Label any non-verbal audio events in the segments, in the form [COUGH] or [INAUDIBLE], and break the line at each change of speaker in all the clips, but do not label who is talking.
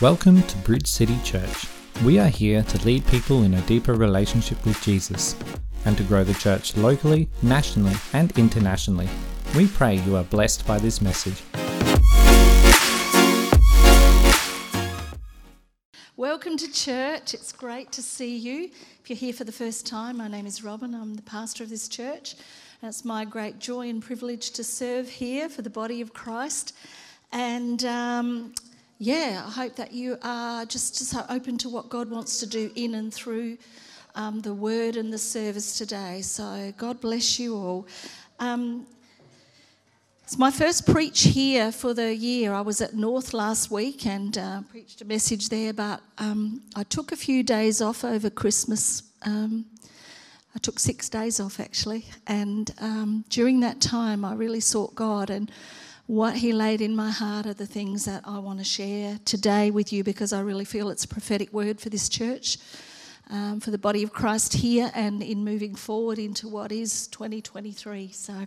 Welcome to Bridge City Church. We are here to lead people in a deeper relationship with Jesus and to grow the church locally, nationally, and internationally. We pray you are blessed by this message.
Welcome to church. It's great to see you. If you're here for the first time, my name is Robyn. I'm the pastor of this church. And it's my great joy and privilege to serve here for the body of Christ. And um, yeah, I hope that you are just so open to what God wants to do in and through um, the word and the service today. So God bless you all. Um, it's my first preach here for the year. I was at North last week and uh, preached a message there, but um, I took a few days off over Christmas. Um, I took six days off actually, and um, during that time, I really sought God and what He laid in my heart are the things that I want to share today with you because I really feel it's a prophetic word for this church, um, for the body of Christ here, and in moving forward into what is 2023. So,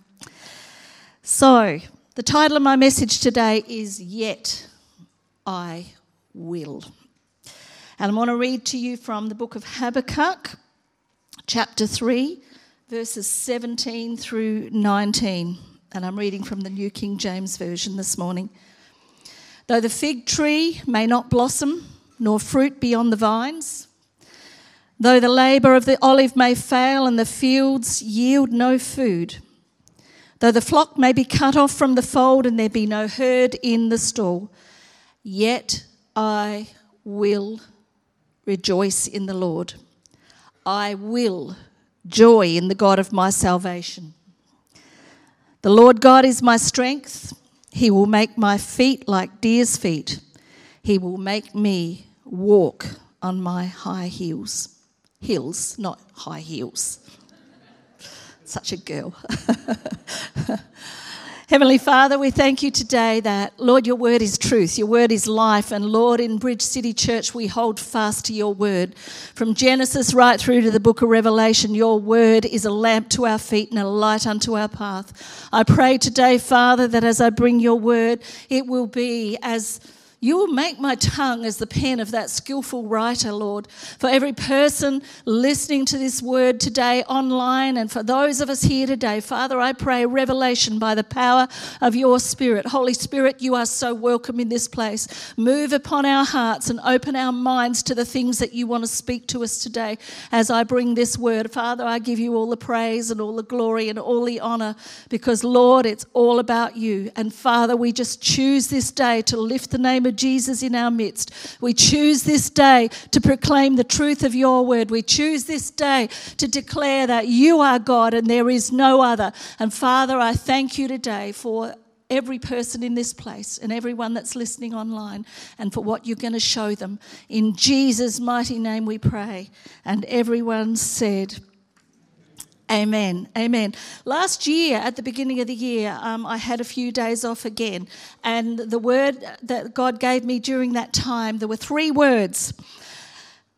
so the title of my message today is Yet I Will. And I want to read to you from the book of Habakkuk, chapter 3, verses 17 through 19 and I'm reading from the New King James Version this morning. Though the fig tree may not blossom, nor fruit be on the vines, though the labour of the olive may fail and the fields yield no food, though the flock may be cut off from the fold and there be no herd in the stall, yet I will rejoice in the Lord. I will joy in the God of my salvation. The Lord God is my strength. He will make my feet like deer's feet. He will make me walk on my high heels. Hills, not high heels. Such a girl. [LAUGHS] Heavenly Father, we thank you today that, Lord, your word is truth, your word is life, and Lord, in Bridge City Church, we hold fast to your word. From Genesis right through to the book of Revelation, your word is a lamp to our feet and a light unto our path. I pray today, Father, that as I bring your word, it will be as you will make my tongue as the pen of that skillful writer, Lord. For every person listening to this word today online, and for those of us here today, Father, I pray revelation by the power of your Spirit. Holy Spirit, you are so welcome in this place. Move upon our hearts and open our minds to the things that you want to speak to us today as I bring this word. Father, I give you all the praise and all the glory and all the honor because, Lord, it's all about you. And Father, we just choose this day to lift the name of Jesus in our midst. We choose this day to proclaim the truth of your word. We choose this day to declare that you are God and there is no other. And Father, I thank you today for every person in this place and everyone that's listening online and for what you're going to show them. In Jesus' mighty name we pray. And everyone said, Amen. Amen. Last year, at the beginning of the year, um, I had a few days off again. And the word that God gave me during that time, there were three words.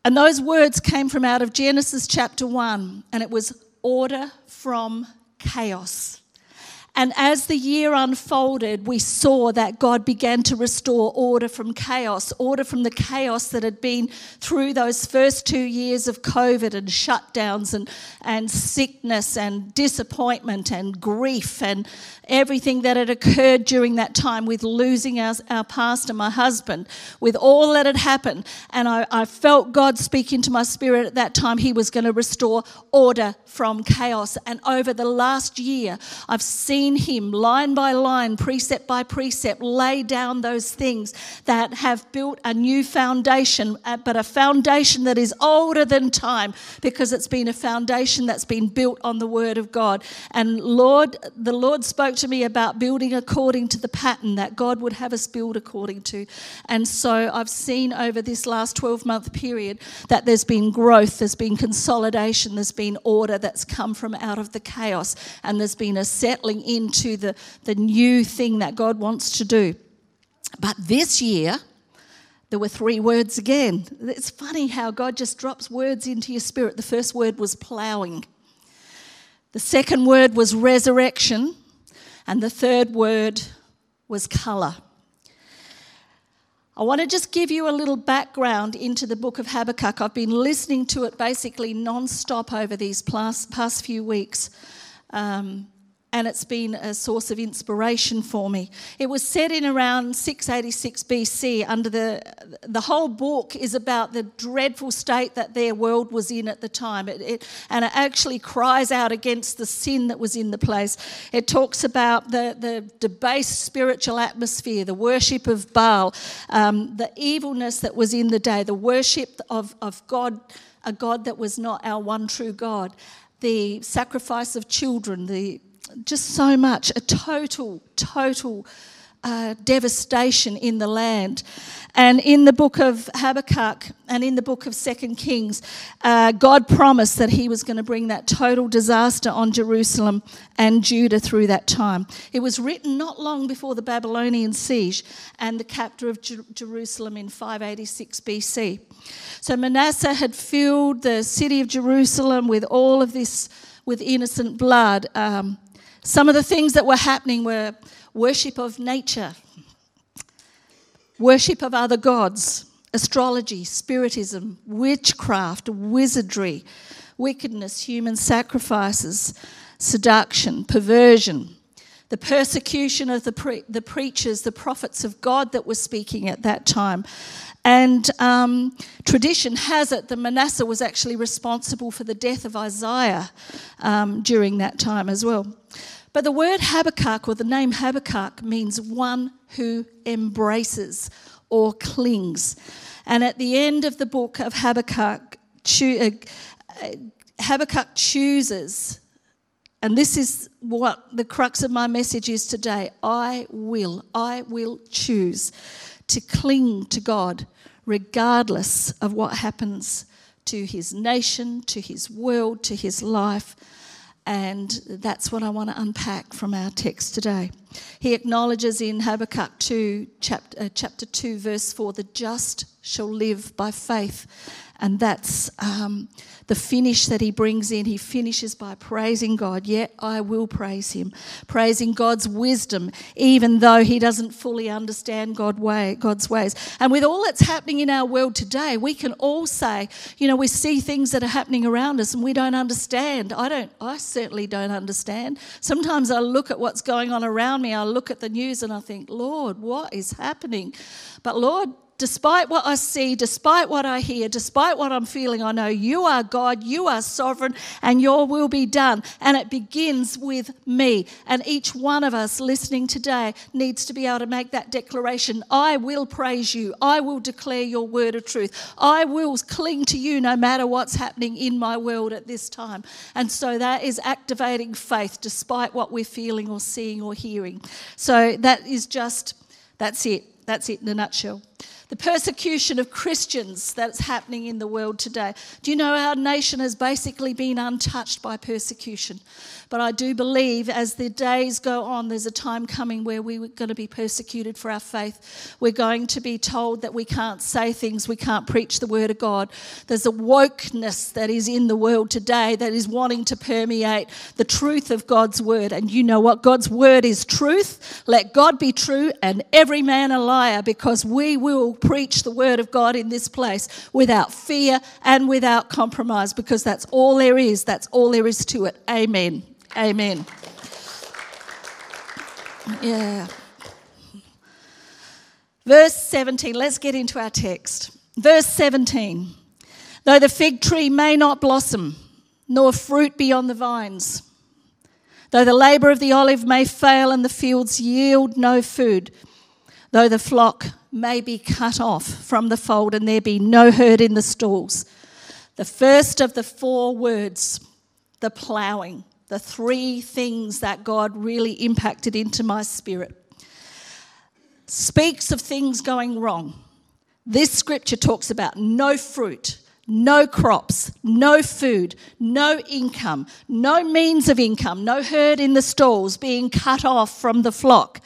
And those words came from out of Genesis chapter 1, and it was order from chaos. And as the year unfolded, we saw that God began to restore order from chaos, order from the chaos that had been through those first two years of COVID and shutdowns and, and sickness and disappointment and grief and everything that had occurred during that time with losing our, our pastor, my husband, with all that had happened. And I, I felt God speak into my spirit at that time. He was going to restore order from chaos. And over the last year, I've seen Him line by line, precept by precept, lay down those things that have built a new foundation, uh, but a foundation that is older than time because it's been a foundation that's been built on the Word of God. And Lord, the Lord spoke to me about building according to the pattern that God would have us build according to. And so I've seen over this last 12 month period that there's been growth, there's been consolidation, there's been order, that's come from out of the chaos, and there's been a settling into the, the new thing that God wants to do. But this year, there were three words again. It's funny how God just drops words into your spirit. The first word was ploughing, the second word was resurrection, and the third word was colour. I want to just give you a little background into the book of Habakkuk. I've been listening to it basically non stop over these past, past few weeks. Um, and it's been a source of inspiration for me. It was set in around 686 BC under the the whole book is about the dreadful state that their world was in at the time. It, it, and it actually cries out against the sin that was in the place. It talks about the, the debased spiritual atmosphere, the worship of Baal, um, the evilness that was in the day, the worship of, of God, a God that was not our one true God the sacrifice of children, the just so much, a total, total uh, devastation in the land. And in the book of Habakkuk and in the book of Second Kings, uh, God promised that He was going to bring that total disaster on Jerusalem and Judah through that time. It was written not long before the Babylonian siege and the capture of Jer- Jerusalem in 586 BC. So Manasseh had filled the city of Jerusalem with all of this, with innocent blood. Um, some of the things that were happening were worship of nature, worship of other gods, astrology, spiritism, witchcraft, wizardry, wickedness, human sacrifices, seduction, perversion, the persecution of the, pre- the preachers, the prophets of God that were speaking at that time. And um, tradition has it that Manasseh was actually responsible for the death of Isaiah um, during that time as well. But the word Habakkuk, or the name Habakkuk, means one who embraces or clings. And at the end of the book of Habakkuk, uh, Habakkuk chooses, and this is what the crux of my message is today I will, I will choose to cling to God regardless of what happens to his nation, to his world, to his life. And that's what I want to unpack from our text today. He acknowledges in Habakkuk 2, chapter, uh, chapter 2, verse 4, the just shall live by faith. And that's um, the finish that he brings in. He finishes by praising God. Yet I will praise him, praising God's wisdom, even though he doesn't fully understand God way, God's ways. And with all that's happening in our world today, we can all say, you know, we see things that are happening around us and we don't understand. I don't, I certainly don't understand. Sometimes I look at what's going on around me, I look at the news and I think, Lord, what is happening? But Lord, despite what I see, despite what I hear, despite what I'm feeling, I know you are God, you are sovereign, and your will be done. And it begins with me. And each one of us listening today needs to be able to make that declaration I will praise you, I will declare your word of truth, I will cling to you no matter what's happening in my world at this time. And so that is activating faith despite what we're feeling or seeing or hearing. So that is just, that's it. That's it in a nutshell the persecution of Christians that's happening in the world today. Do you know our nation has basically been untouched by persecution? But I do believe as the days go on, there's a time coming where we're going to be persecuted for our faith. We're going to be told that we can't say things, we can't preach the word of God. There's a wokeness that is in the world today that is wanting to permeate the truth of God's word. And you know what? God's word is truth. Let God be true and every man a liar because we will preach the word of God in this place without fear and without compromise because that's all there is. That's all there is to it. Amen. Amen. Yeah. Verse 17, let's get into our text. Verse 17 Though the fig tree may not blossom, nor fruit be on the vines, though the labour of the olive may fail and the fields yield no food, though the flock may be cut off from the fold and there be no herd in the stalls. The first of the four words, the ploughing the three things that God really impacted into my spirit. Speaks of things going wrong. This scripture talks about no fruit, no crops, no food, no income, no means of income, no herd in the stalls being cut off from the flock.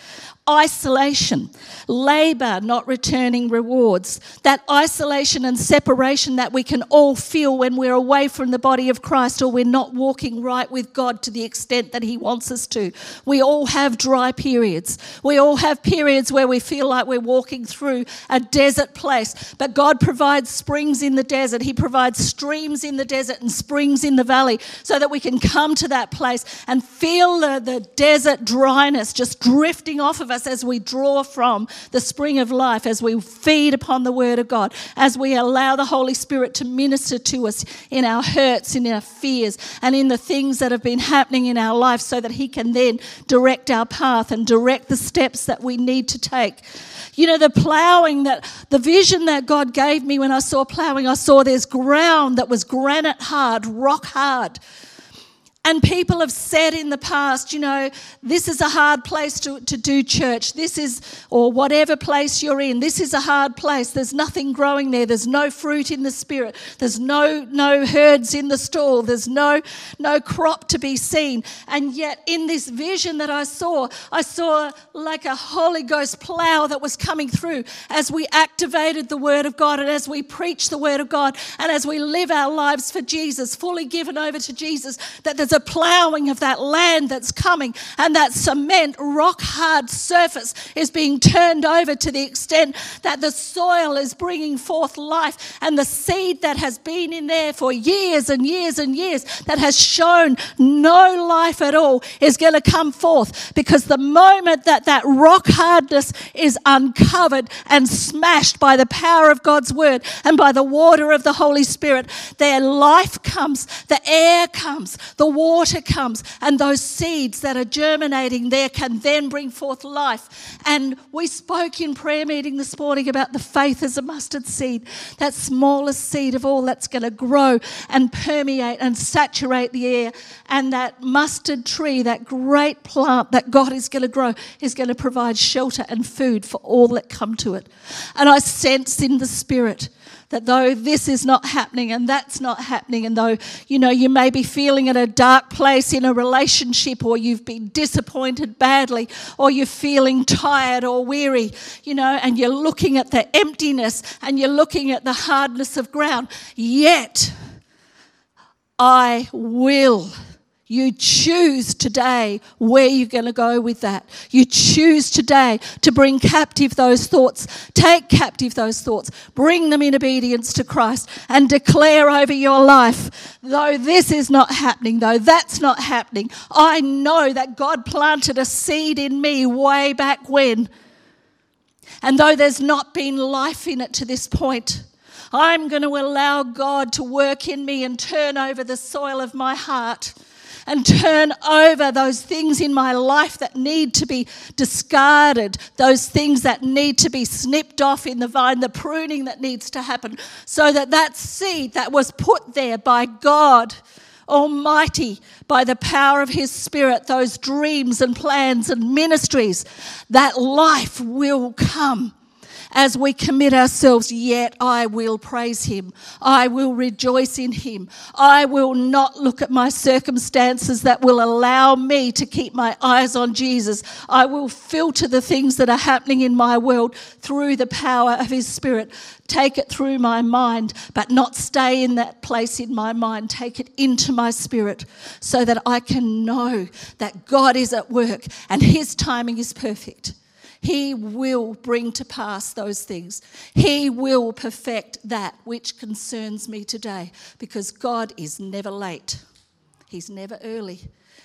Isolation, labor not returning rewards, that isolation and separation that we can all feel when we're away from the body of Christ or we're not walking right with God to the extent that He wants us to. We all have dry periods. We all have periods where we feel like we're walking through a desert place, but God provides springs in the desert. He provides streams in the desert and springs in the valley so that we can come to that place and feel the, the desert dryness just drifting off of us us as we draw from the spring of life, as we feed upon the Word of God, as we allow the Holy Spirit to minister to us in our hurts, in our fears, and in the things that have been happening in our life, so that He can then direct our path and direct the steps that we need to take. You know, the plowing that the vision that God gave me when I saw plowing, I saw there's ground that was granite hard, rock hard. And people have said in the past, you know, this is a hard place to, to do church. This is, or whatever place you're in, this is a hard place. There's nothing growing there. There's no fruit in the spirit. There's no, no herds in the stall. There's no, no crop to be seen. And yet, in this vision that I saw, I saw like a Holy Ghost plow that was coming through as we activated the Word of God and as we preach the Word of God and as we live our lives for Jesus, fully given over to Jesus, that there's a the plowing of that land that's coming, and that cement, rock hard surface is being turned over to the extent that the soil is bringing forth life, and the seed that has been in there for years and years and years that has shown no life at all is going to come forth because the moment that that rock hardness is uncovered and smashed by the power of God's word and by the water of the Holy Spirit, their life comes, the air comes, the water water comes and those seeds that are germinating there can then bring forth life. And we spoke in prayer meeting this morning about the faith as a mustard seed, that smallest seed of all that's going to grow and permeate and saturate the air. And that mustard tree, that great plant that God is going to grow, is going to provide shelter and food for all that come to it. And I sense in the spirit that though this is not happening and that's not happening, and though, you know, you may be feeling in a dark place in a relationship, or you've been disappointed badly, or you're feeling tired or weary, you know, and you're looking at the emptiness and you're looking at the hardness of ground, yet I will you choose today where you're going to go with that. You choose today to bring captive those thoughts, take captive those thoughts, bring them in obedience to Christ, and declare over your life, though this is not happening, though that's not happening, I know that God planted a seed in me way back when. And though there's not been life in it to this point, I'm going to allow God to work in me and turn over the soil of my heart and turn over those things in my life that need to be discarded, those things that need to be snipped off in the vine, the pruning that needs to happen, so that that seed that was put there by God. Almighty, by the power of His Spirit, those dreams and plans and ministries, that life will come as we commit ourselves, yet I will praise him. I will rejoice in him. I will not look at my circumstances that will allow me to keep my eyes on Jesus. I will filter the things that are happening in my world through the power of his spirit. Take it through my mind, but not stay in that place in my mind. Take it into my spirit so that I can know that God is at work and his timing is perfect. He will bring to pass those things. He will perfect that which concerns me today because God is never late. He's never early.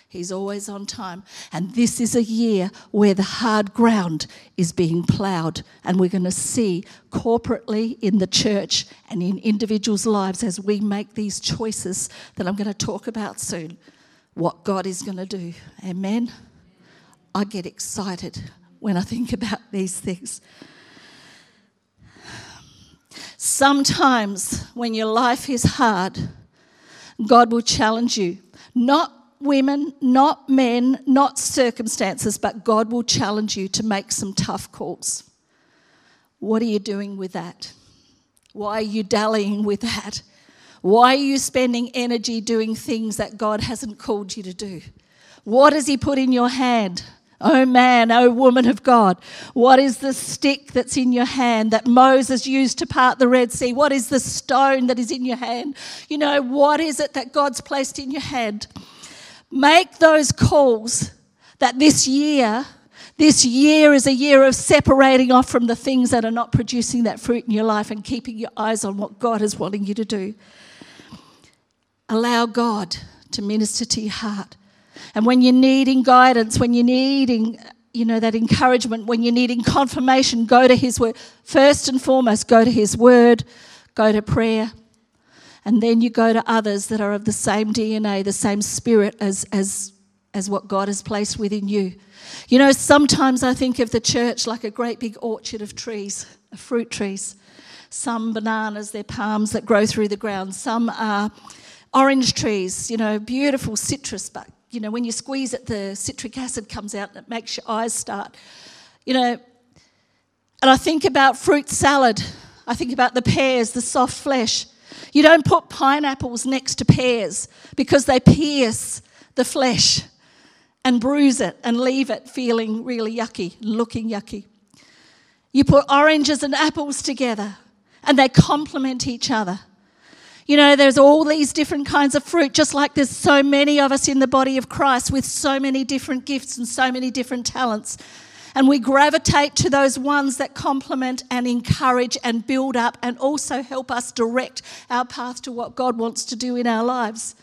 He's always on time. And this is a year where the hard ground is being ploughed. And we're going to see corporately in the church and in individuals' lives as we make these choices that I'm going to talk about soon what God is going to do. Amen. I get excited when I think about these things. Sometimes when your life is hard, God will challenge you. Not women, not men, not circumstances, but God will challenge you to make some tough calls. What are you doing with that? Why are you dallying with that? Why are you spending energy doing things that God hasn't called you to do? What has He put in your hand? Oh man, oh woman of God, what is the stick that's in your hand that Moses used to part the Red Sea? What is the stone that is in your hand? You know, what is it that God's placed in your hand? Make those calls that this year, this year is a year of separating off from the things that are not producing that fruit in your life and keeping your eyes on what God is wanting you to do. Allow God to minister to your heart. And when you're needing guidance, when you're needing, you know, that encouragement, when you're needing confirmation, go to His Word. First and foremost, go to His Word, go to prayer, and then you go to others that are of the same DNA, the same spirit as, as, as what God has placed within you. You know, sometimes I think of the church like a great big orchard of trees, of fruit trees. Some bananas, they're palms that grow through the ground. Some are orange trees, you know, beautiful citrus, but you know, when you squeeze it, the citric acid comes out and it makes your eyes start. You know, and I think about fruit salad. I think about the pears, the soft flesh. You don't put pineapples next to pears because they pierce the flesh and bruise it and leave it feeling really yucky, looking yucky. You put oranges and apples together and they complement each other. You know, there's all these different kinds of fruit, just like there's so many of us in the body of Christ with so many different gifts and so many different talents. And we gravitate to those ones that complement and encourage and build up and also help us direct our path to what God wants to do in our lives.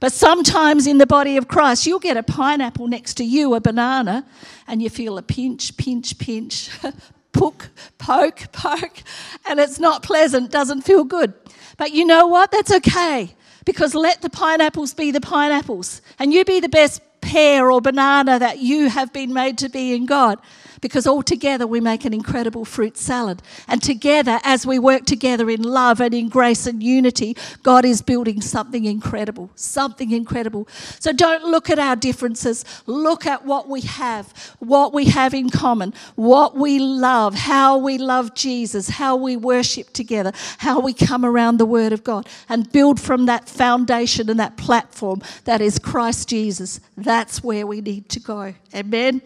But sometimes in the body of Christ, you'll get a pineapple next to you, a banana, and you feel a pinch, pinch, pinch, [LAUGHS] poke, poke, poke, and it's not pleasant, doesn't feel good. But you know what? That's okay. Because let the pineapples be the pineapples. And you be the best pear or banana that you have been made to be in God because all together we make an incredible fruit salad. And together, as we work together in love and in grace and unity, God is building something incredible, something incredible. So don't look at our differences, look at what we have, what we have in common, what we love, how we love Jesus, how we worship together, how we come around the Word of God, and build from that foundation and that platform that is Christ Jesus. That's where we need to go. Amen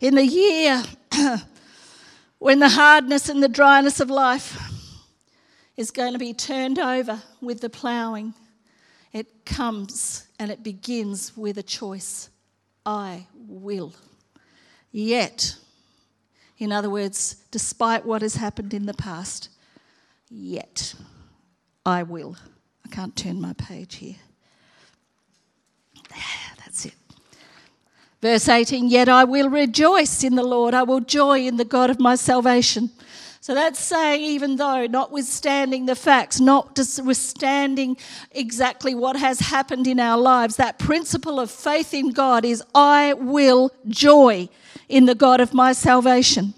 in the year [CLEARS THROAT] when the hardness and the dryness of life is going to be turned over with the ploughing, it comes and it begins with a choice I will. Yet, in other words, despite what has happened in the past, yet I will. I can't turn my page here. Verse 18, yet I will rejoice in the Lord, I will joy in the God of my salvation. So that's saying, even though, notwithstanding the facts, notwithstanding exactly what has happened in our lives, that principle of faith in God is I will joy in the God of my salvation.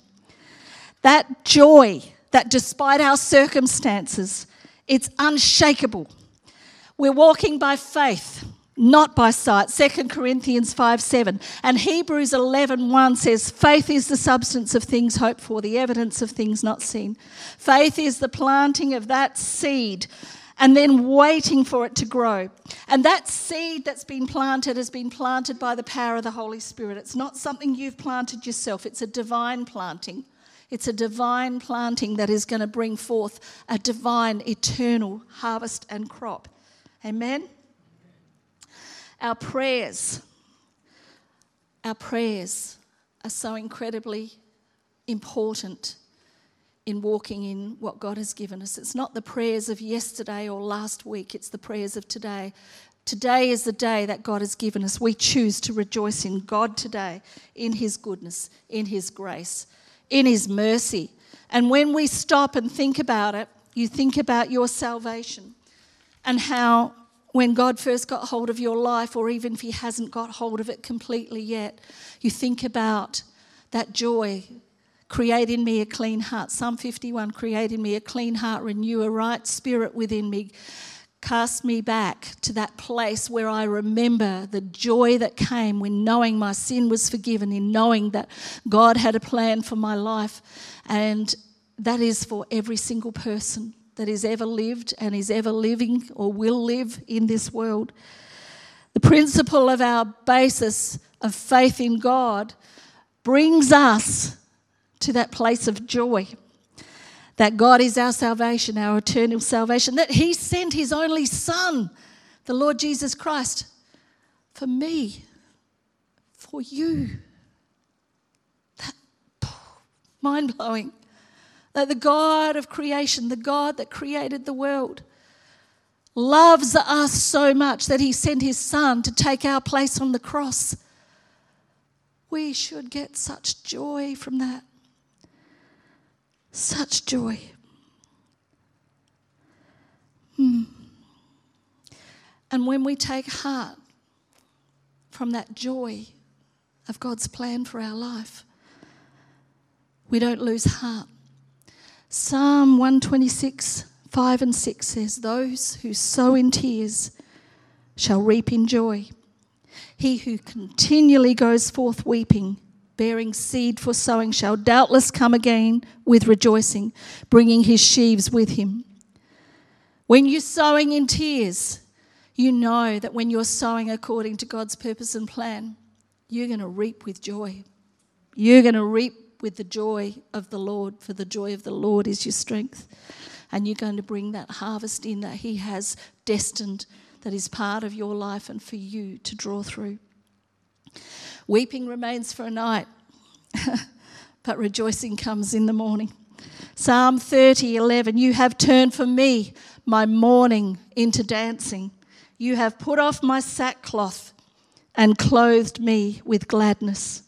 That joy, that despite our circumstances, it's unshakable. We're walking by faith not by sight. 2 Corinthians 5 7. And Hebrews 11 1 says, Faith is the substance of things hoped for, the evidence of things not seen. Faith is the planting of that seed and then waiting for it to grow. And that seed that's been planted has been planted by the power of the Holy Spirit. It's not something you've planted yourself, it's a divine planting. It's a divine planting that is going to bring forth a divine, eternal harvest and crop. Amen? Our prayers, our prayers are so incredibly important in walking in what God has given us. It's not the prayers of yesterday or last week, it's the prayers of today. Today is the day that God has given us. We choose to rejoice in God today, in His goodness, in His grace, in His mercy. And when we stop and think about it, you think about your salvation and how when God first got hold of your life, or even if He hasn't got hold of it completely yet, you think about that joy. Create in me a clean heart. Psalm 51 Create in me a clean heart, renew a right spirit within me. Cast me back to that place where I remember the joy that came when knowing my sin was forgiven, in knowing that God had a plan for my life. And that is for every single person that is ever lived and is ever living or will live in this world. The principle of our basis of faith in God brings us to that place of joy. That God is our salvation, our eternal salvation, that He sent His only Son, the Lord Jesus Christ, for me, for you. That mind blowing. That the God of creation, the God that created the world, loves us so much that He sent His Son to take our place on the cross. We should get such joy from that. Such joy. Hmm. And when we take heart from that joy of God's plan for our life, we don't lose heart. Psalm 126, 5 and 6 says, Those who sow in tears shall reap in joy. He who continually goes forth weeping, bearing seed for sowing, shall doubtless come again with rejoicing, bringing his sheaves with him. When you're sowing in tears, you know that when you're sowing according to God's purpose and plan, you're going to reap with joy. You're going to reap with the joy of the Lord, for the joy of the Lord is your strength. And you're going to bring that harvest in that He has destined, that is part of your life and for you to draw through. Weeping remains for a night, [LAUGHS] but rejoicing comes in the morning. Psalm 30, 11, you have turned for me my mourning into dancing. You have put off my sackcloth and clothed me with gladness.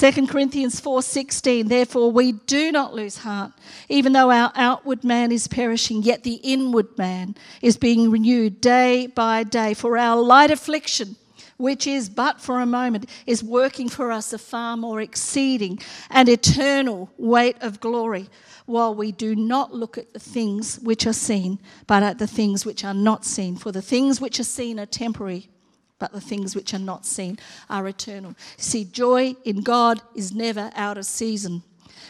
2 Corinthians 4:16 Therefore we do not lose heart even though our outward man is perishing yet the inward man is being renewed day by day. For our light affliction which is but for a moment is working for us a far more exceeding and eternal weight of glory while we do not look at the things which are seen but at the things which are not seen. For the things which are seen are temporary but the things which are not seen are eternal. See, joy in God is never out of season,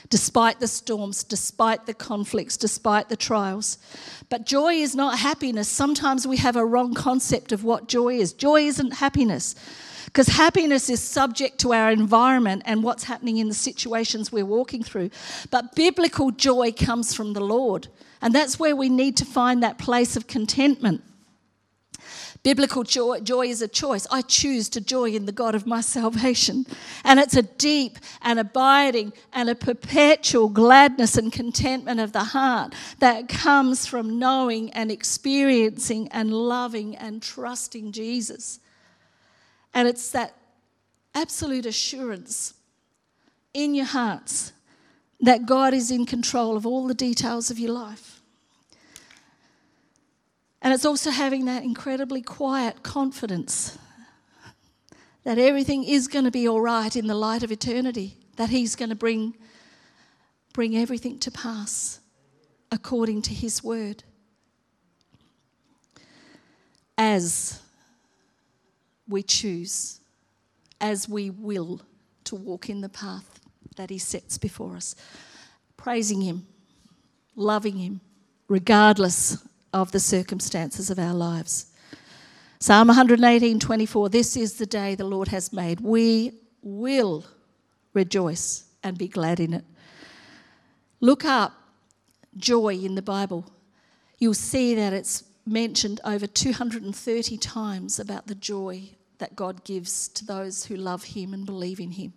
despite the storms, despite the conflicts, despite the trials. But joy is not happiness. Sometimes we have a wrong concept of what joy is. Joy isn't happiness. Because happiness is subject to our environment and what's happening in the situations we're walking through. But biblical joy comes from the Lord. And that's where we need to find that place of contentment. Biblical joy, joy, is a choice. I choose to joy in the God of my salvation. And it's a deep and abiding and a perpetual gladness and contentment of the heart that comes from knowing and experiencing and loving and trusting Jesus. And it's that absolute assurance in your hearts that God is in control of all the details of your life. And it's also having that incredibly quiet confidence that everything is going to be all right in the light of eternity, that He's going to bring, bring everything to pass according to His word. As we choose, as we will to walk in the path that He sets before us, praising Him, loving Him, regardless of the circumstances of our lives. Psalm 118 24 This is the day the Lord has made. We will rejoice and be glad in it. Look up joy in the Bible. You'll see that it's mentioned over 230 times about the joy that God gives to those who love Him and believe in Him.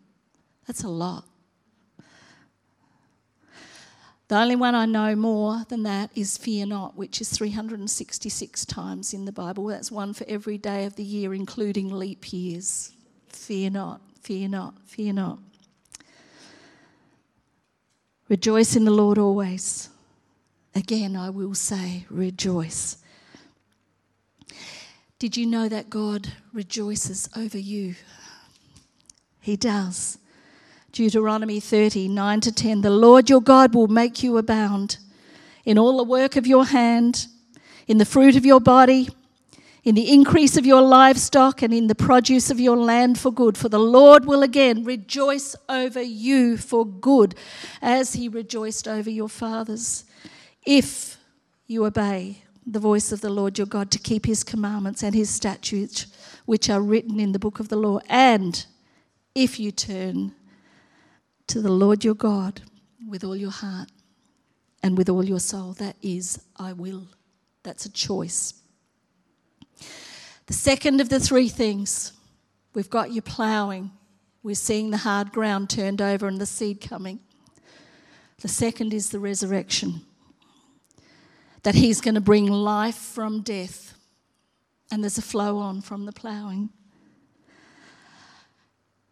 That's a lot. The only one I know more than that is fear not, which is 366 times in the Bible. That's one for every day of the year, including leap years. Fear not, fear not, fear not. Rejoice in the Lord always. Again, I will say, rejoice. Did you know that God rejoices over you? He does. Deuteronomy 30, 9 to 10. The Lord your God will make you abound in all the work of your hand, in the fruit of your body, in the increase of your livestock, and in the produce of your land for good. For the Lord will again rejoice over you for good, as he rejoiced over your fathers, if you obey the voice of the Lord your God to keep his commandments and his statutes, which are written in the book of the law. And if you turn to the Lord your God with all your heart and with all your soul, that is, I will. That's a choice. The second of the three things we've got you ploughing, we're seeing the hard ground turned over and the seed coming. The second is the resurrection that He's going to bring life from death. And there's a flow on from the ploughing.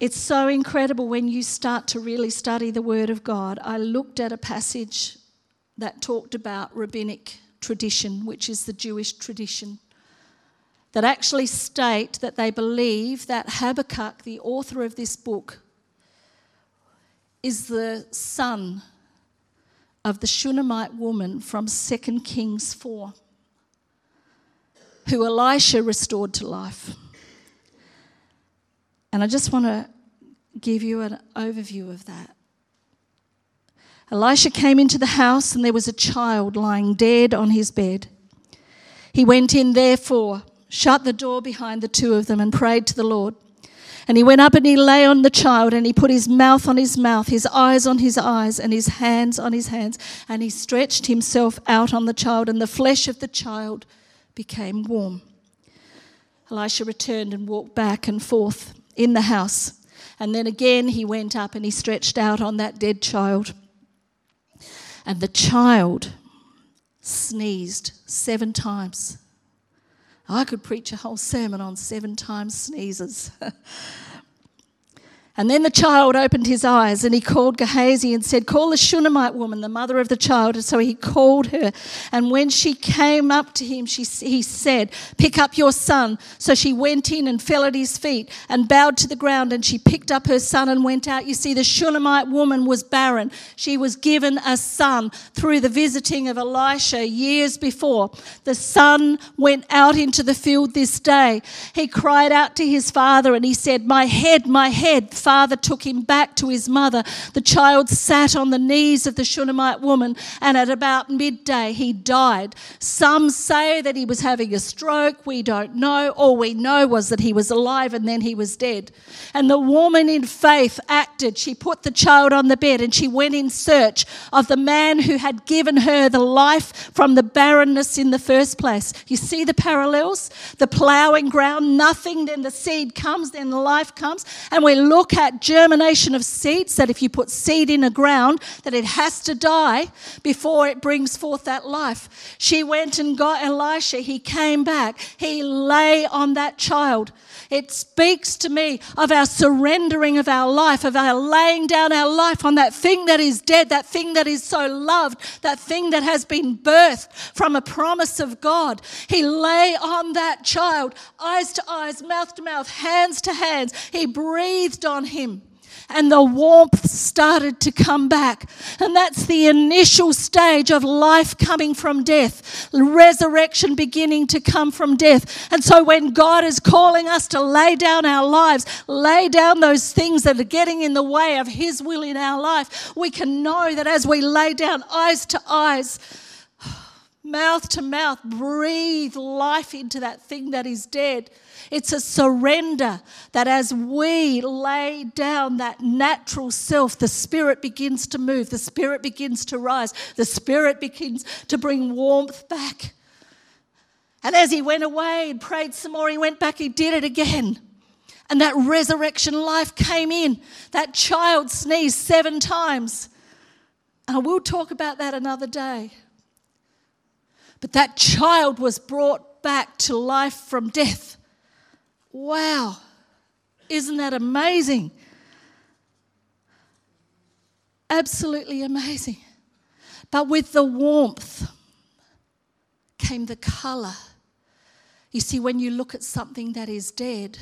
It's so incredible when you start to really study the Word of God. I looked at a passage that talked about rabbinic tradition, which is the Jewish tradition, that actually state that they believe that Habakkuk, the author of this book, is the son of the Shunammite woman from 2 Kings 4, who Elisha restored to life. And I just want to give you an overview of that. Elisha came into the house, and there was a child lying dead on his bed. He went in, therefore, shut the door behind the two of them, and prayed to the Lord. And he went up and he lay on the child, and he put his mouth on his mouth, his eyes on his eyes, and his hands on his hands. And he stretched himself out on the child, and the flesh of the child became warm. Elisha returned and walked back and forth in the house. And then again he went up and he stretched out on that dead child. And the child sneezed seven times. I could preach a whole sermon on seven times sneezes. [LAUGHS] And then the child opened his eyes and he called Gehazi and said, Call the Shunammite woman, the mother of the child. And so he called her. And when she came up to him, she, he said, Pick up your son. So she went in and fell at his feet and bowed to the ground. And she picked up her son and went out. You see, the Shunammite woman was barren. She was given a son through the visiting of Elisha years before. The son went out into the field this day. He cried out to his father and he said, My head, my head father took him back to his mother, the child sat on the knees of the Shunammite woman, and at about midday he died. Some say that he was having a stroke. We don't know. All we know was that he was alive and then he was dead. And the woman in faith acted. She put the child on the bed and she went in search of the man who had given her the life from the barrenness in the first place. You see the parallels? The ploughing ground, nothing, then the seed comes, then the life comes. And we look at germination of seeds, that if you put seed in a ground, that it has to die before it brings forth that life. She went and got Elisha. He came back. He lay on that child. It speaks to me of our surrendering of our life, of our laying down our life on that thing that is dead, that thing that is so loved, that thing that has been birthed from a promise of God. He lay on that child, eyes to eyes, mouth to mouth, hands to hands. He breathed on him and the warmth started to come back. And that's the initial stage of life coming from death, resurrection beginning to come from death. And so when God is calling us to lay down our lives, lay down those things that are getting in the way of His will in our life, we can know that as we lay down eyes to eyes, mouth to mouth, breathe life into that thing that is dead. It's a surrender that as we lay down that natural self, the spirit begins to move, the spirit begins to rise, the spirit begins to bring warmth back. And as he went away and prayed some more, he went back, he did it again. And that resurrection life came in. That child sneezed seven times. And I will talk about that another day. But that child was brought back to life from death. Wow. Isn't that amazing? Absolutely amazing. But with the warmth came the colour. You see, when you look at something that is dead,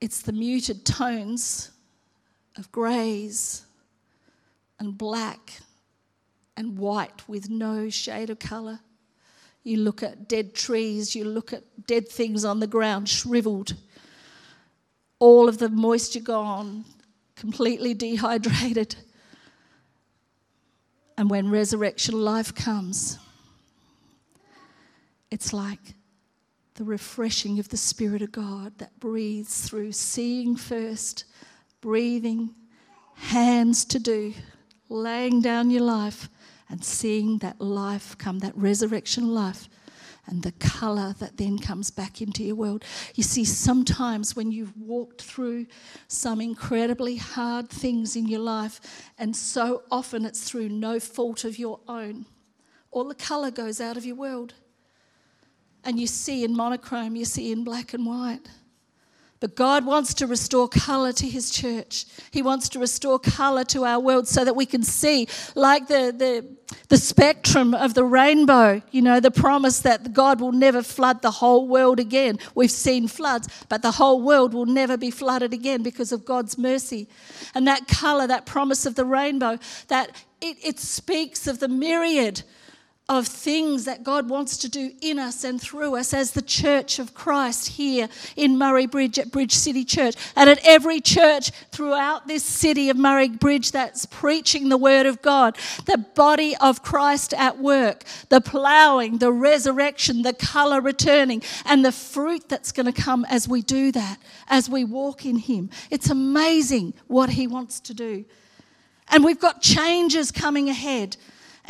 it's the muted tones of greys and black and white with no shade of colour. You look at dead trees, you look at dead things on the ground, shriveled, all of the moisture gone, completely dehydrated. And when resurrection life comes, it's like the refreshing of the Spirit of God that breathes through seeing first, breathing, hands to do, laying down your life, and seeing that life come, that resurrection life, and the colour that then comes back into your world. You see, sometimes when you've walked through some incredibly hard things in your life, and so often it's through no fault of your own, all the colour goes out of your world and you see in monochrome, you see in black and white. But God wants to restore colour to His church. He wants to restore colour to our world so that we can see, like the, the, the spectrum of the rainbow, you know, the promise that God will never flood the whole world again. We've seen floods, but the whole world will never be flooded again because of God's mercy. And that colour, that promise of the rainbow, that it, it speaks of the myriad of things that God wants to do in us and through us as the church of Christ here in Murray Bridge at Bridge City Church and at every church throughout this city of Murray Bridge that's preaching the Word of God. The body of Christ at work, the ploughing, the resurrection, the colour returning, and the fruit that's going to come as we do that, as we walk in Him. It's amazing what He wants to do. And we've got changes coming ahead.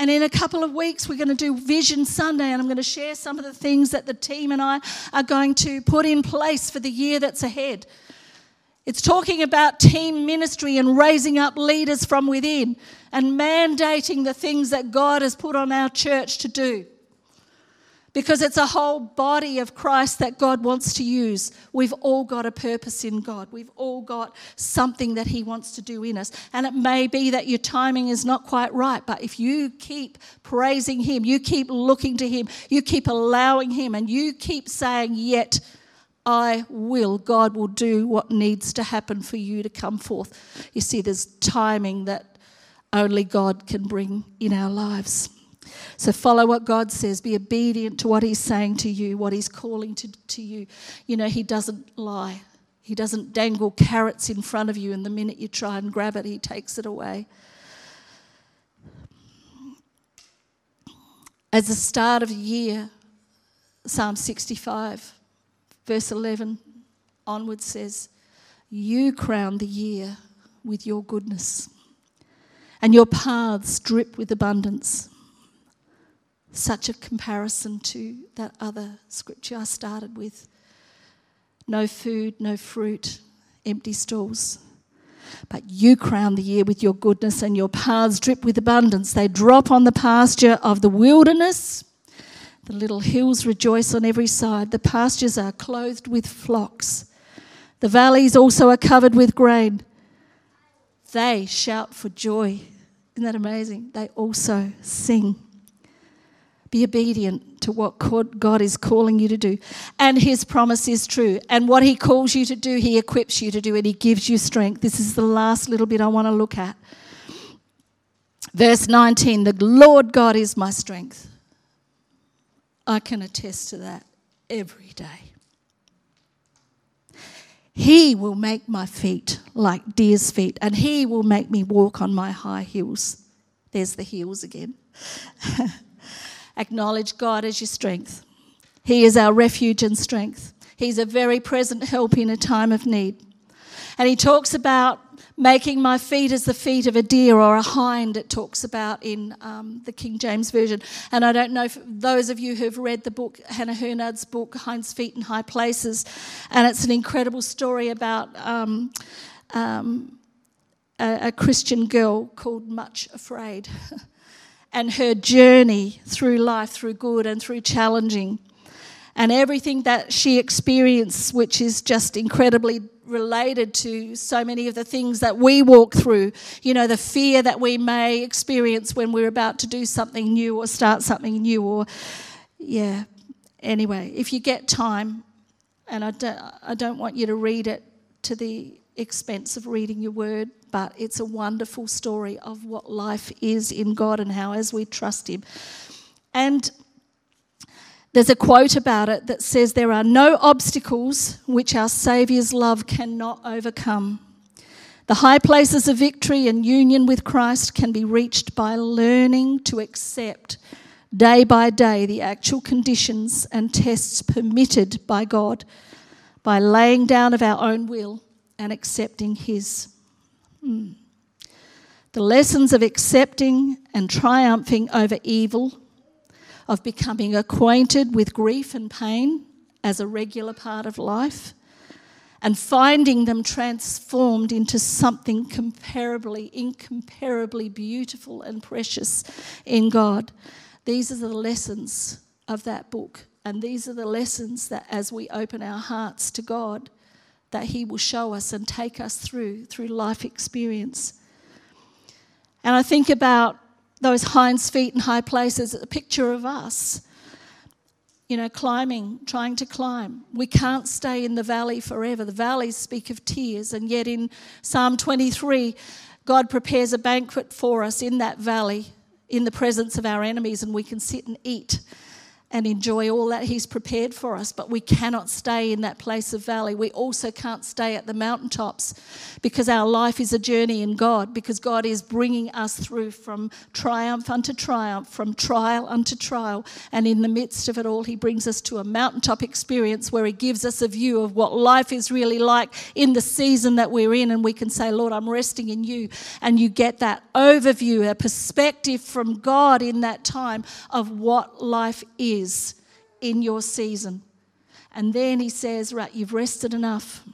And in a couple of weeks, we're going to do Vision Sunday, and I'm going to share some of the things that the team and I are going to put in place for the year that's ahead. It's talking about team ministry and raising up leaders from within and mandating the things that God has put on our church to do because it's a whole body of Christ that God wants to use. We've all got a purpose in God. We've all got something that He wants to do in us. And it may be that your timing is not quite right, but if you keep praising Him, you keep looking to Him, you keep allowing Him, and you keep saying, Yet I will, God will do what needs to happen for you to come forth. You see, there's timing that only God can bring in our lives. So follow what God says. Be obedient to what He's saying to you, what He's calling to, to you. You know, He doesn't lie. He doesn't dangle carrots in front of you, and the minute you try and grab it, He takes it away. As the start of the year, Psalm 65, verse 11 onwards says, You crown the year with your goodness, and your paths drip with abundance such a comparison to that other scripture I started with. No food, no fruit, empty stalls. But you crown the year with your goodness, and your paths drip with abundance. They drop on the pasture of the wilderness. The little hills rejoice on every side. The pastures are clothed with flocks. The valleys also are covered with grain. They shout for joy. Isn't that amazing? They also sing. Be obedient to what God is calling you to do. And His promise is true. And what He calls you to do, He equips you to do, and He gives you strength. This is the last little bit I want to look at. Verse 19 The Lord God is my strength. I can attest to that every day. He will make my feet like deer's feet, and He will make me walk on my high heels. There's the heels again. [LAUGHS] Acknowledge God as your strength. He is our refuge and strength. He's a very present help in a time of need. And he talks about making my feet as the feet of a deer or a hind, it talks about in um, the King James Version. And I don't know if those of you who've read the book, Hannah Hurnard's book, Hind's Feet in High Places, and it's an incredible story about um, um, a, a Christian girl called Much Afraid. [LAUGHS] and her journey through life, through good and through challenging, and everything that she experienced, which is just incredibly related to so many of the things that we walk through. You know, the fear that we may experience when we're about to do something new or start something new, or, yeah. Anyway, if you get time, and I don't, I don't want you to read it to the expense of reading your word, but it's a wonderful story of what life is in God and how, as we trust Him. And there's a quote about it that says, There are no obstacles which our Saviour's love cannot overcome. The high places of victory and union with Christ can be reached by learning to accept day by day the actual conditions and tests permitted by God by laying down of our own will and accepting His. Mm. The lessons of accepting and triumphing over evil, of becoming acquainted with grief and pain as a regular part of life, and finding them transformed into something comparably, incomparably beautiful and precious in God. These are the lessons of that book. And these are the lessons that as we open our hearts to God, that He will show us and take us through, through life experience. And I think about those hinds feet in high places, a picture of us, you know, climbing, trying to climb. We can't stay in the valley forever. The valleys speak of tears, and yet in Psalm 23, God prepares a banquet for us in that valley in the presence of our enemies and we can sit and eat and enjoy all that He's prepared for us. But we cannot stay in that place of valley. We also can't stay at the mountaintops because our life is a journey in God, because God is bringing us through from triumph unto triumph, from trial unto trial. And in the midst of it all, He brings us to a mountaintop experience where He gives us a view of what life is really like in the season that we're in. And we can say, Lord, I'm resting in you. And you get that overview, a perspective from God in that time of what life is is in your season. And then he says, Right, you've rested enough.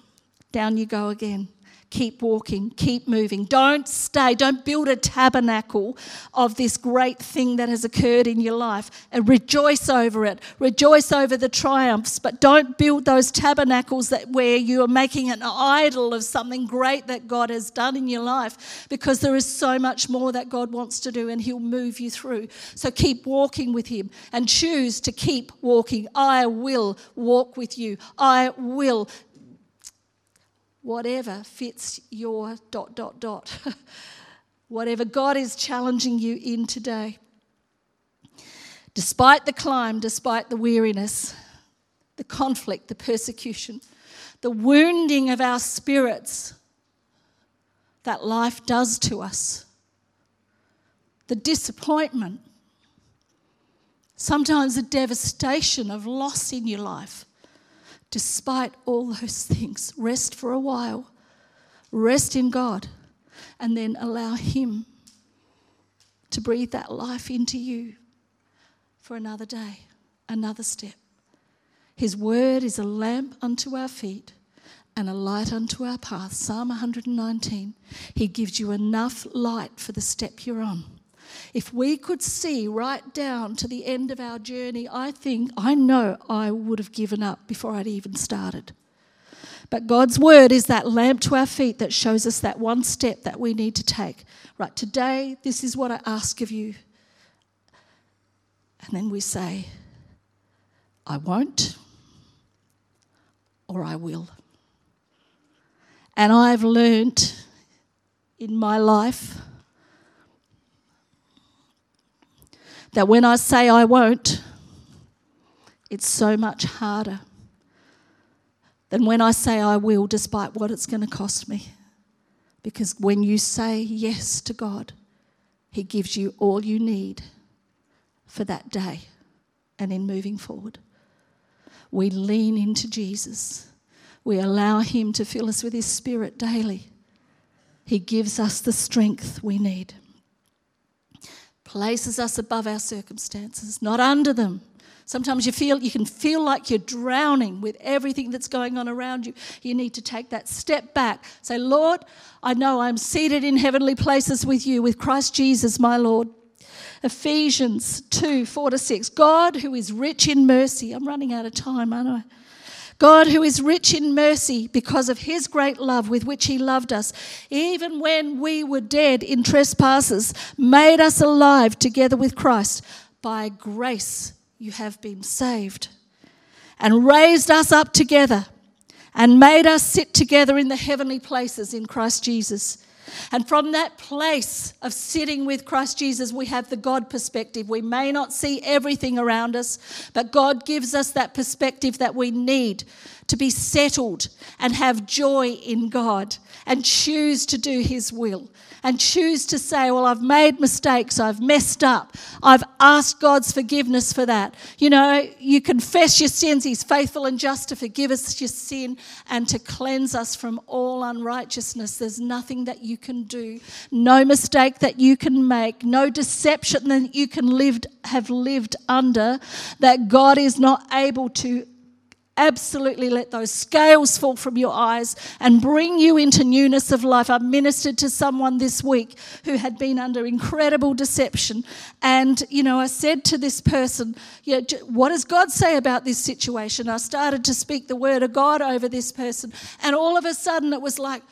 Down you go again. Keep walking, keep moving. Don't stay, don't build a tabernacle of this great thing that has occurred in your life and rejoice over it. Rejoice over the triumphs, but don't build those tabernacles that where you are making an idol of something great that God has done in your life because there is so much more that God wants to do and he'll move you through. So keep walking with him and choose to keep walking. I will walk with you. I will whatever fits your dot, dot, dot. [LAUGHS] whatever God is challenging you in today. Despite the climb, despite the weariness, the conflict, the persecution, the wounding of our spirits that life does to us, the disappointment, sometimes the devastation of loss in your life, despite all those things, rest for a while, rest in God, and then allow Him to breathe that life into you for another day, another step. His word is a lamp unto our feet and a light unto our path. Psalm 119. He gives you enough light for the step you're on. If we could see right down to the end of our journey, I think, I know I would have given up before I'd even started. But God's word is that lamp to our feet that shows us that one step that we need to take. Right, today, this is what I ask of you. And then we say, I won't, or I will. And I've learnt in my life that when I say I won't, it's so much harder than when I say I will, despite what it's going to cost me. Because when you say yes to God, He gives you all you need for that day and in moving forward. We lean into Jesus. We allow Him to fill us with His Spirit daily. He gives us the strength we need places us above our circumstances, not under them. Sometimes you feel you can feel like you're drowning with everything that's going on around you. You need to take that step back. Say, Lord, I know I'm seated in heavenly places with you, with Christ Jesus, my Lord. Ephesians 2 4 to 6. God, who is rich in mercy. I'm running out of time, aren't I? God, who is rich in mercy because of his great love with which he loved us, even when we were dead in trespasses, made us alive together with Christ. By grace you have been saved, and raised us up together, and made us sit together in the heavenly places in Christ Jesus and from that place of sitting with Christ Jesus, we have the God perspective. We may not see everything around us, but God gives us that perspective that we need to be settled and have joy in God and choose to do His will and choose to say, Well, I've made mistakes, I've messed up, I've asked God's forgiveness for that. You know, you confess your sins, He's faithful and just to forgive us your sin and to cleanse us from all unrighteousness. There's nothing that you can do, no mistake that you can make, no deception that you can live, have lived under that God is not able to absolutely let those scales fall from your eyes and bring you into newness of life. I ministered to someone this week who had been under incredible deception. And, you know, I said to this person, know, What does God say about this situation? I started to speak the word of God over this person. And all of a sudden it was like,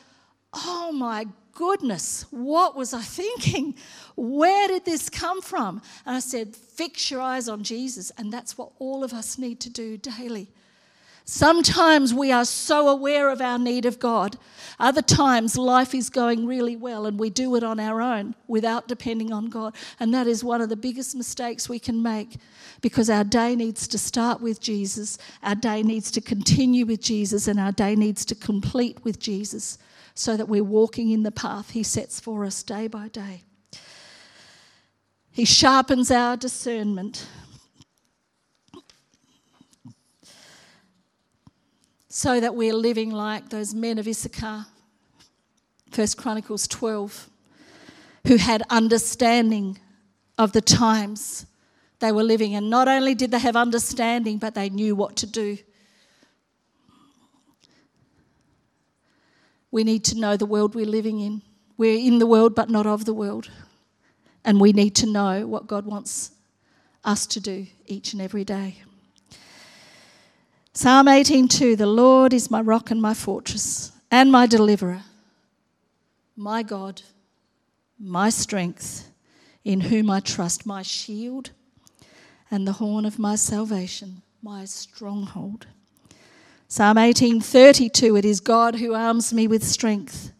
Oh my goodness, what was I thinking? Where did this come from? And I said, Fix your eyes on Jesus. And that's what all of us need to do daily. Sometimes we are so aware of our need of God. Other times life is going really well and we do it on our own without depending on God. And that is one of the biggest mistakes we can make because our day needs to start with Jesus, our day needs to continue with Jesus, and our day needs to complete with Jesus so that we're walking in the path He sets for us day by day. He sharpens our discernment. So that we're living like those men of Issachar, First Chronicles 12, who had understanding of the times they were living. And not only did they have understanding, but they knew what to do. We need to know the world we're living in. We're in the world, but not of the world. And we need to know what God wants us to do each and every day. Psalm 18:2 The Lord is my rock and my fortress and my deliverer, my God, my strength, in whom I trust, my shield and the horn of my salvation, my stronghold. Psalm 18:32 It is God who arms me with strength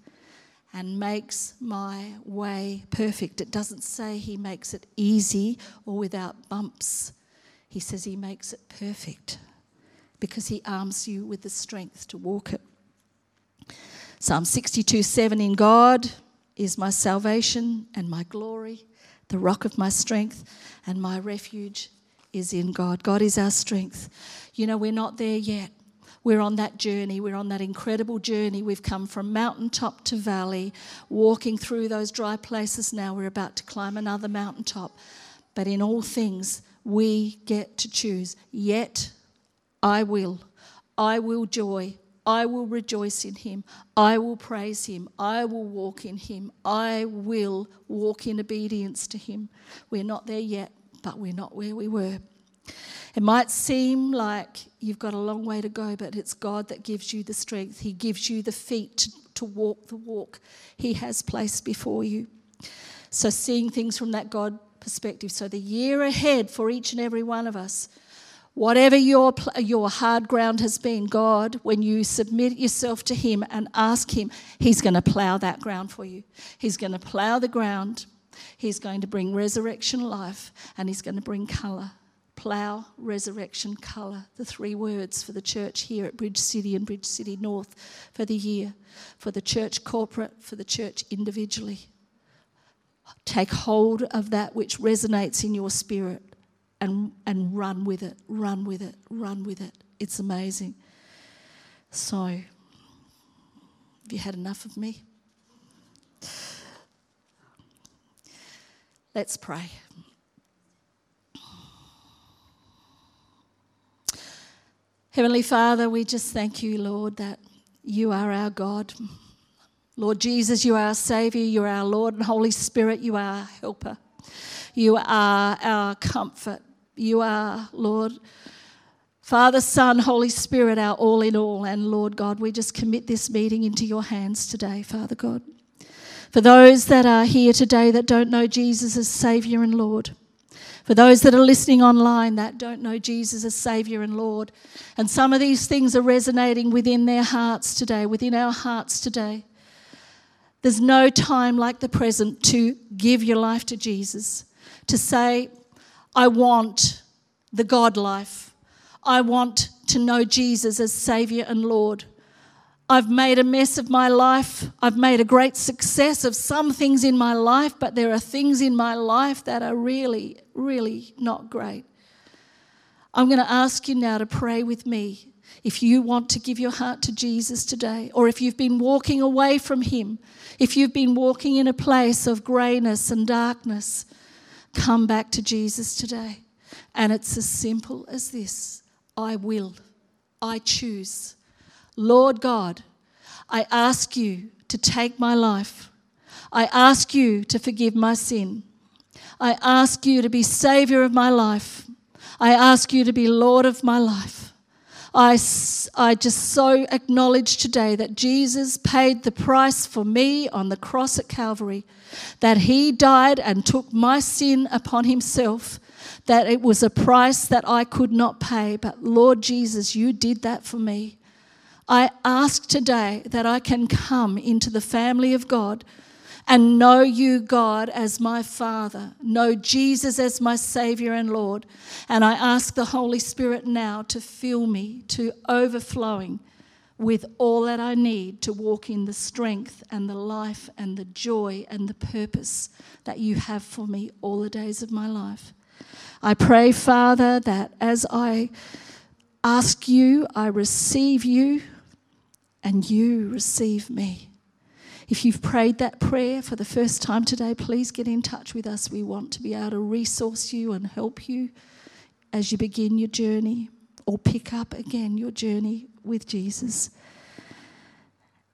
and makes my way perfect. It doesn't say he makes it easy or without bumps. He says he makes it perfect because he arms you with the strength to walk it. Psalm 62 7 In God is my salvation and my glory, the rock of my strength, and my refuge is in God. God is our strength. You know, we're not there yet. We're on that journey. We're on that incredible journey. We've come from mountaintop to valley, walking through those dry places now. We're about to climb another mountaintop. But in all things, we get to choose. Yet I will. I will joy. I will rejoice in him. I will praise him. I will walk in him. I will walk in obedience to him. We're not there yet, but we're not where we were. It might seem like you've got a long way to go, but it's God that gives you the strength. He gives you the feet to, to walk the walk He has placed before you. So, seeing things from that God perspective. So, the year ahead for each and every one of us Whatever your, your hard ground has been, God, when you submit yourself to Him and ask Him, He's going to plow that ground for you. He's going to plow the ground. He's going to bring resurrection life and He's going to bring colour. Plow, resurrection, colour. The three words for the church here at Bridge City and Bridge City North for the year, for the church corporate, for the church individually. Take hold of that which resonates in your spirit and, and run with it, run with it, run with it. It's amazing. So, have you had enough of me? Let's pray. Heavenly Father, we just thank you, Lord, that you are our God. Lord Jesus, you are our Saviour, you are our Lord, and Holy Spirit, you are our helper. You are our comfort. You are, Lord. Father, Son, Holy Spirit, our all in all. And Lord God, we just commit this meeting into your hands today, Father God. For those that are here today that don't know Jesus as Saviour and Lord, for those that are listening online that don't know Jesus as Saviour and Lord, and some of these things are resonating within their hearts today, within our hearts today. There's no time like the present to give your life to Jesus, to say, I want the God life. I want to know Jesus as Savior and Lord. I've made a mess of my life. I've made a great success of some things in my life, but there are things in my life that are really, really not great. I'm going to ask you now to pray with me if you want to give your heart to Jesus today, or if you've been walking away from Him, if you've been walking in a place of greyness and darkness, come back to Jesus today. And it's as simple as this I will, I choose. Lord God, I ask you to take my life. I ask you to forgive my sin. I ask you to be Savior of my life. I ask you to be Lord of my life. I, I just so acknowledge today that Jesus paid the price for me on the cross at Calvary, that He died and took my sin upon Himself, that it was a price that I could not pay. But Lord Jesus, you did that for me. I ask today that I can come into the family of God and know you, God, as my Father, know Jesus as my Savior and Lord. And I ask the Holy Spirit now to fill me to overflowing with all that I need to walk in the strength and the life and the joy and the purpose that you have for me all the days of my life. I pray, Father, that as I ask you, I receive you and you receive me. If you've prayed that prayer for the first time today, please get in touch with us. We want to be able to resource you and help you as you begin your journey or pick up again your journey with Jesus.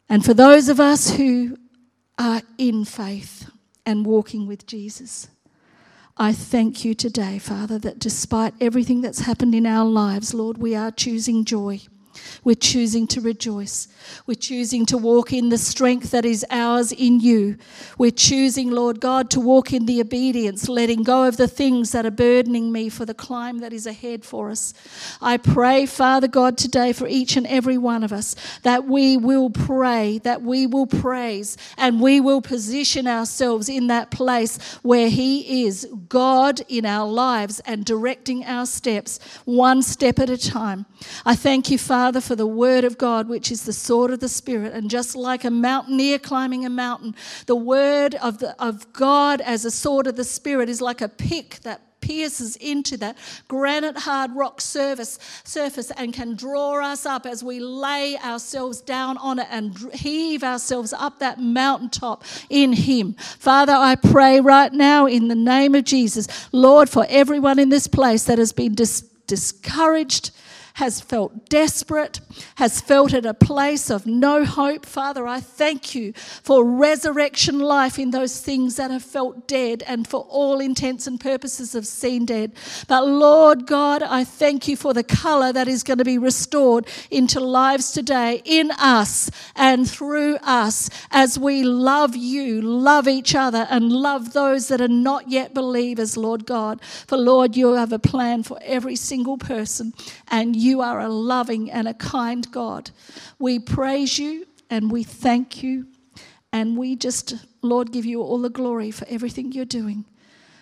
And for those of us who are in faith and walking with Jesus, I thank you today, Father, that despite everything that's happened in our lives, Lord, we are choosing joy. We're choosing to rejoice. We're choosing to walk in the strength that is ours in you. We're choosing, Lord God, to walk in the obedience, letting go of the things that are burdening me for the climb that is ahead for us. I pray, Father God, today for each and every one of us that we will pray, that we will praise, and we will position ourselves in that place where He is God in our lives and directing our steps one step at a time. I thank you, Father Father, for the word of God, which is the sword of the Spirit. And just like a mountaineer climbing a mountain, the word of, the, of God as a sword of the Spirit is like a pick that pierces into that granite hard rock surface, surface and can draw us up as we lay ourselves down on it and heave ourselves up that mountaintop in Him. Father, I pray right now in the name of Jesus, Lord, for everyone in this place that has been dis- discouraged has felt desperate, has felt at a place of no hope. Father, I thank you for resurrection life in those things that have felt dead and for all intents and purposes have seen dead. But Lord God, I thank you for the color that is going to be restored into lives today in us and through us as we love you, love each other, and love those that are not yet believers, Lord God. For Lord, you have a plan for every single person and you are a loving and a kind God. We praise you and we thank you. And we just, Lord, give you all the glory for everything you're doing.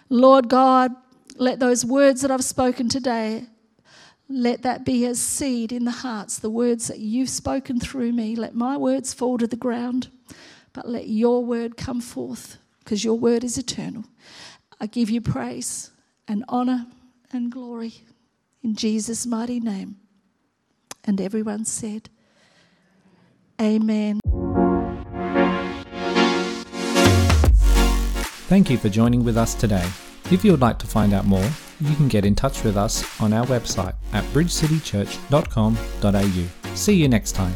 Lord God, let those words that I've spoken today, let that be as seed in the hearts, the words that you've spoken through me. Let my words fall to the ground, but let your word come forth because your word is eternal. I give you praise and honor and glory in Jesus' mighty name. And everyone said, Amen.
Thank you for joining with us today. If you would like to find out more, you can get in touch with us on our website at bridgecitychurch.com.au. See you next time.